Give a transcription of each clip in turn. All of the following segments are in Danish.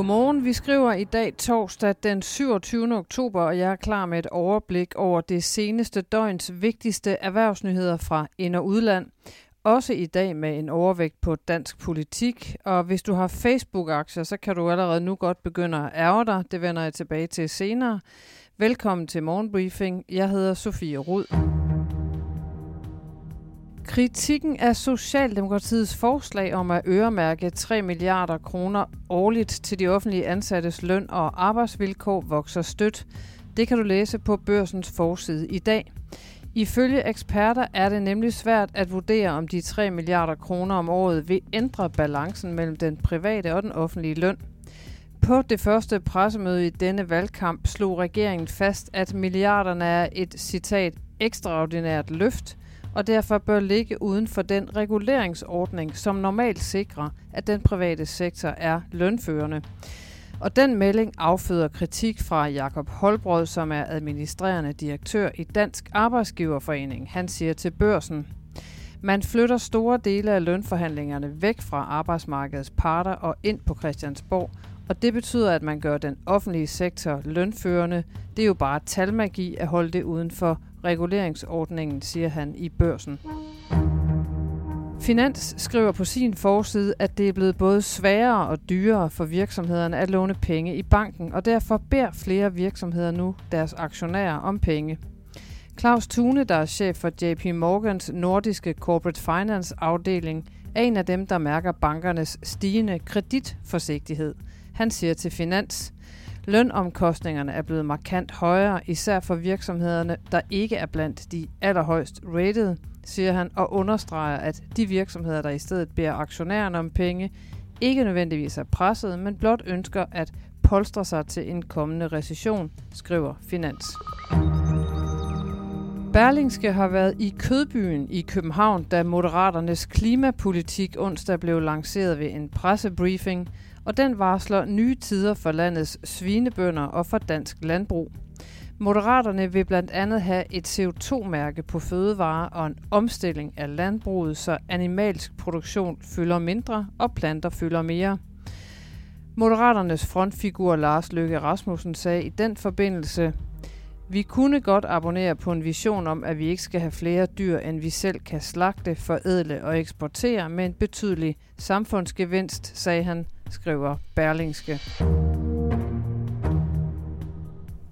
Godmorgen. Vi skriver i dag torsdag den 27. oktober, og jeg er klar med et overblik over det seneste døgns vigtigste erhvervsnyheder fra ind- og udland. Også i dag med en overvægt på dansk politik. Og hvis du har Facebook-aktier, så kan du allerede nu godt begynde at ærge dig. Det vender jeg tilbage til senere. Velkommen til Morgenbriefing. Jeg hedder Sofie Rud. Kritikken af Socialdemokratiets forslag om at øremærke 3 milliarder kroner årligt til de offentlige ansattes løn og arbejdsvilkår vokser stødt. Det kan du læse på børsens forside i dag. Ifølge eksperter er det nemlig svært at vurdere, om de 3 milliarder kroner om året vil ændre balancen mellem den private og den offentlige løn. På det første pressemøde i denne valgkamp slog regeringen fast, at milliarderne er et citat ekstraordinært løft, og derfor bør ligge uden for den reguleringsordning, som normalt sikrer, at den private sektor er lønførende. Og den melding afføder kritik fra Jakob Holbrød, som er administrerende direktør i Dansk Arbejdsgiverforening. Han siger til børsen, man flytter store dele af lønforhandlingerne væk fra arbejdsmarkedets parter og ind på Christiansborg, og det betyder, at man gør den offentlige sektor lønførende. Det er jo bare talmagi at holde det uden for reguleringsordningen, siger han i børsen. Finans skriver på sin forside, at det er blevet både sværere og dyrere for virksomhederne at låne penge i banken, og derfor beder flere virksomheder nu deres aktionærer om penge. Claus Thune, der er chef for JP Morgans nordiske corporate finance afdeling, er en af dem, der mærker bankernes stigende kreditforsigtighed. Han siger til Finans, Lønomkostningerne er blevet markant højere, især for virksomhederne, der ikke er blandt de allerhøjst rated, siger han, og understreger, at de virksomheder, der i stedet beder aktionærerne om penge, ikke nødvendigvis er presset, men blot ønsker at polstre sig til en kommende recession, skriver Finans. Berlingske har været i Kødbyen i København, da Moderaternes klimapolitik onsdag blev lanceret ved en pressebriefing – og den varsler nye tider for landets svinebønder og for dansk landbrug. Moderaterne vil blandt andet have et CO2-mærke på fødevarer og en omstilling af landbruget, så animalsk produktion fylder mindre og planter fylder mere. Moderaternes frontfigur Lars Løkke Rasmussen sagde i den forbindelse, vi kunne godt abonnere på en vision om, at vi ikke skal have flere dyr, end vi selv kan slagte, forædle og eksportere med en betydelig samfundsgevinst, sagde han skriver Berlingske.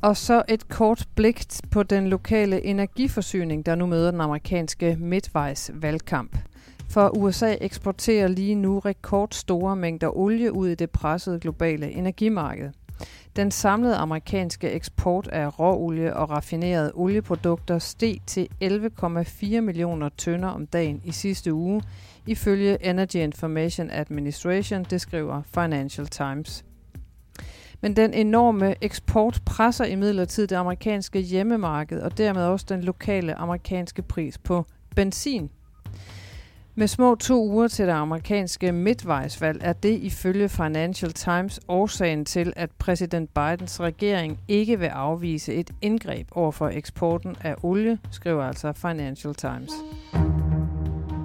Og så et kort blik på den lokale energiforsyning, der nu møder den amerikanske midtvejs valgkamp. For USA eksporterer lige nu rekordstore mængder olie ud i det pressede globale energimarked. Den samlede amerikanske eksport af råolie og raffinerede olieprodukter steg til 11,4 millioner tønder om dagen i sidste uge, ifølge Energy Information Administration, det skriver Financial Times. Men den enorme eksport presser imidlertid det amerikanske hjemmemarked og dermed også den lokale amerikanske pris på benzin. Med små to uger til det amerikanske midtvejsvalg er det ifølge Financial Times årsagen til, at præsident Bidens regering ikke vil afvise et indgreb over for eksporten af olie, skriver altså Financial Times.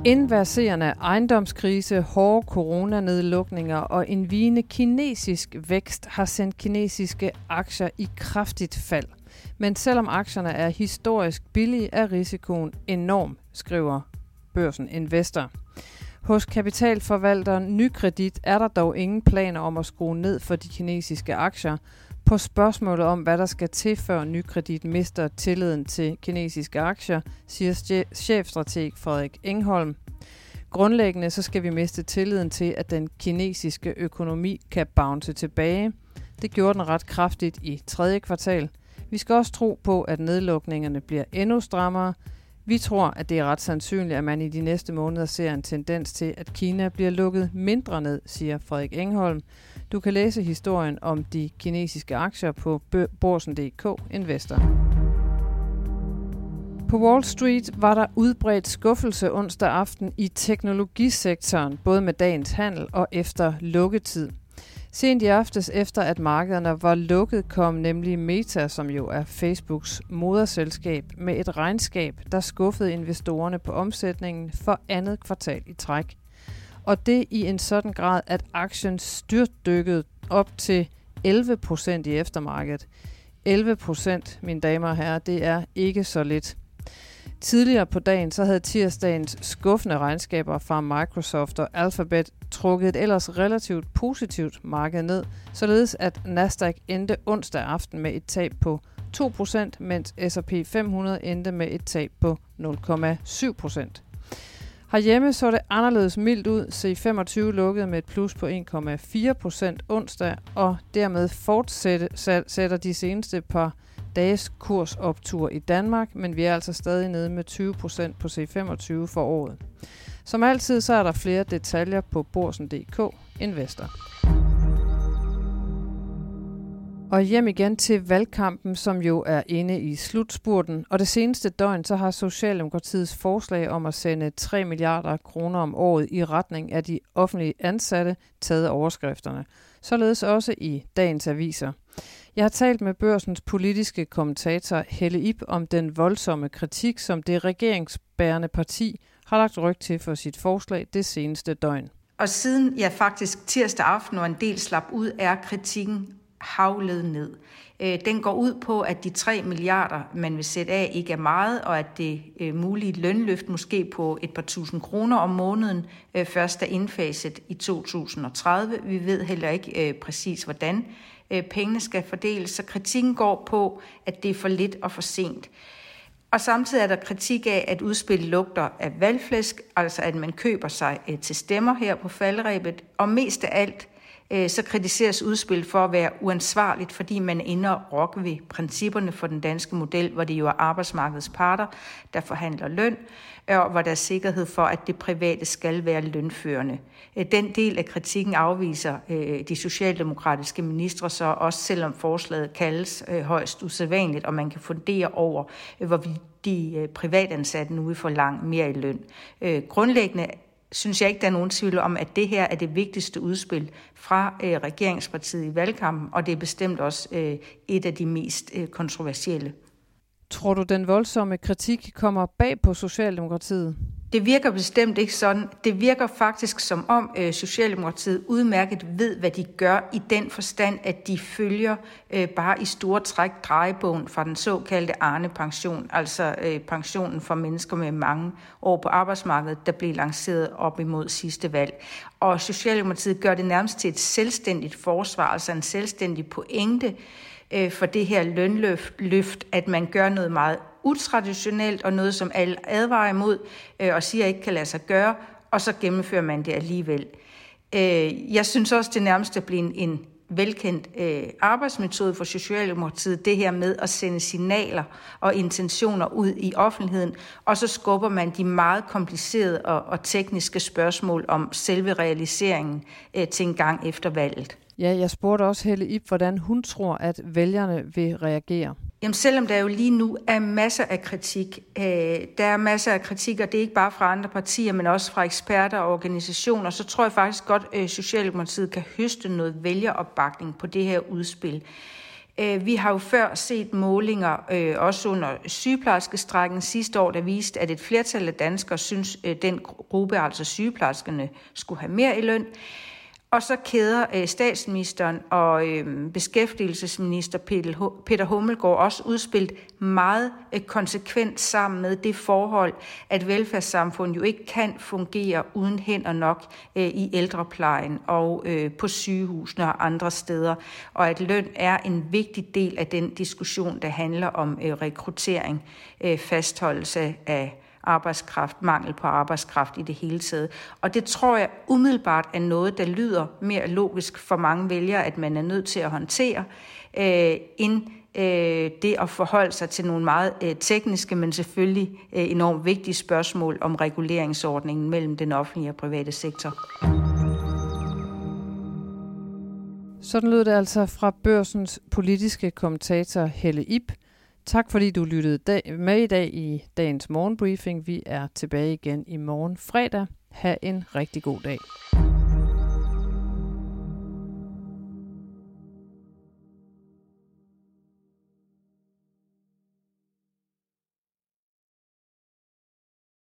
Inverserende ejendomskrise, hårde coronanedlukninger og en vigende kinesisk vækst har sendt kinesiske aktier i kraftigt fald. Men selvom aktierne er historisk billige, er risikoen enorm, skriver børsen Investor. Hos kapitalforvalteren Nykredit er der dog ingen planer om at skrue ned for de kinesiske aktier. På spørgsmålet om, hvad der skal til, før Nykredit mister tilliden til kinesiske aktier, siger chefstrateg Frederik Engholm. Grundlæggende så skal vi miste tilliden til, at den kinesiske økonomi kan bounce tilbage. Det gjorde den ret kraftigt i tredje kvartal. Vi skal også tro på, at nedlukningerne bliver endnu strammere, vi tror, at det er ret sandsynligt, at man i de næste måneder ser en tendens til, at Kina bliver lukket mindre ned, siger Frederik Engholm. Du kan læse historien om de kinesiske aktier på borsen.dk Investor. På Wall Street var der udbredt skuffelse onsdag aften i teknologisektoren, både med dagens handel og efter lukketid. Sent i aftes, efter at markederne var lukket, kom nemlig Meta, som jo er Facebooks moderselskab, med et regnskab, der skuffede investorerne på omsætningen for andet kvartal i træk. Og det i en sådan grad, at aktien styrtdykkede op til 11 procent i eftermarkedet. 11 procent, mine damer og herrer, det er ikke så lidt. Tidligere på dagen så havde tirsdagens skuffende regnskaber fra Microsoft og Alphabet trukket et ellers relativt positivt marked ned, således at Nasdaq endte onsdag aften med et tab på 2%, mens S&P 500 endte med et tab på 0,7%. Herhjemme så det anderledes mildt ud. C25 lukkede med et plus på 1,4% onsdag, og dermed fortsætter de seneste par dages kursoptur i Danmark, men vi er altså stadig nede med 20% på C25 for året. Som altid så er der flere detaljer på borsen.dk Investor. Og hjem igen til valgkampen, som jo er inde i slutspurten. Og det seneste døgn, så har Socialdemokratiets forslag om at sende 3 milliarder kroner om året i retning af de offentlige ansatte taget overskrifterne. Således også i dagens aviser. Jeg har talt med børsens politiske kommentator Helle Ip om den voldsomme kritik, som det regeringsbærende parti har lagt ryg til for sit forslag det seneste døgn. Og siden ja faktisk tirsdag aften, når en del slap ud, er kritikken havlet ned. Øh, den går ud på, at de 3 milliarder, man vil sætte af, ikke er meget, og at det øh, mulige lønløft måske på et par tusind kroner om måneden øh, først er indfaset i 2030. Vi ved heller ikke præcis, hvordan pengene skal fordeles, så kritikken går på, at det er for lidt og for sent. Og samtidig er der kritik af, at udspillet lugter af valgflæsk, altså at man køber sig til stemmer her på faldrebet, og mest af alt Øh, så kritiseres udspil for at være uansvarligt, fordi man ender og rokke ved principperne for den danske model, hvor det jo er arbejdsmarkedets parter, der forhandler løn, øh, og hvor der er sikkerhed for, at det private skal være lønførende. Øh, den del af kritikken afviser de socialdemokratiske ministre så også, selvom forslaget kaldes højst usædvanligt, og man kan fundere over, hvor de privatansatte nu vil få langt mere i løn. Grundlæggende synes jeg ikke, der er nogen tvivl om, at det her er det vigtigste udspil fra øh, regeringspartiet i valgkampen, og det er bestemt også øh, et af de mest øh, kontroversielle. Tror du, den voldsomme kritik kommer bag på Socialdemokratiet? Det virker bestemt ikke sådan. Det virker faktisk som om øh, Socialdemokratiet udmærket ved, hvad de gør i den forstand, at de følger øh, bare i store træk drejebogen fra den såkaldte Arne-pension, altså øh, pensionen for mennesker med mange år på arbejdsmarkedet, der blev lanceret op imod sidste valg. Og Socialdemokratiet gør det nærmest til et selvstændigt forsvar, altså en selvstændig pointe øh, for det her lønløft, løft, at man gør noget meget utraditionelt og noget, som alle advarer imod øh, og siger ikke kan lade sig gøre, og så gennemfører man det alligevel. Øh, jeg synes også, det nærmest er blevet en, en velkendt øh, arbejdsmetode for Socialdemokratiet, det her med at sende signaler og intentioner ud i offentligheden, og så skubber man de meget komplicerede og, og tekniske spørgsmål om selve realiseringen øh, til en gang efter valget. Ja, jeg spurgte også Helle Ip, hvordan hun tror, at vælgerne vil reagere. Jamen selvom der jo lige nu er masser af kritik, øh, der er masser af kritik, og det er ikke bare fra andre partier, men også fra eksperter og organisationer, så tror jeg faktisk godt, at øh, Socialdemokratiet kan høste noget vælgeropbakning på det her udspil. Øh, vi har jo før set målinger, øh, også under sygeplejerskestrækken sidste år, der viste, at et flertal af danskere synes, øh, den gruppe, altså sygeplejerskerne, skulle have mere i løn. Og så kæder øh, statsministeren og øh, beskæftigelsesminister Peter Hummelgaard også udspillet meget øh, konsekvent sammen med det forhold, at velfærdssamfundet jo ikke kan fungere uden hænder nok øh, i ældreplejen og øh, på sygehusene og andre steder, og at løn er en vigtig del af den diskussion, der handler om øh, rekruttering, øh, fastholdelse af arbejdskraft, mangel på arbejdskraft i det hele taget. Og det tror jeg umiddelbart er noget, der lyder mere logisk for mange vælgere, at man er nødt til at håndtere, øh, end øh, det at forholde sig til nogle meget øh, tekniske, men selvfølgelig øh, enormt vigtige spørgsmål om reguleringsordningen mellem den offentlige og private sektor. Sådan lød det altså fra børsens politiske kommentator Helle Ip, Tak fordi du lyttede med i dag i dagens morgenbriefing. Vi er tilbage igen i morgen fredag. Ha' en rigtig god dag.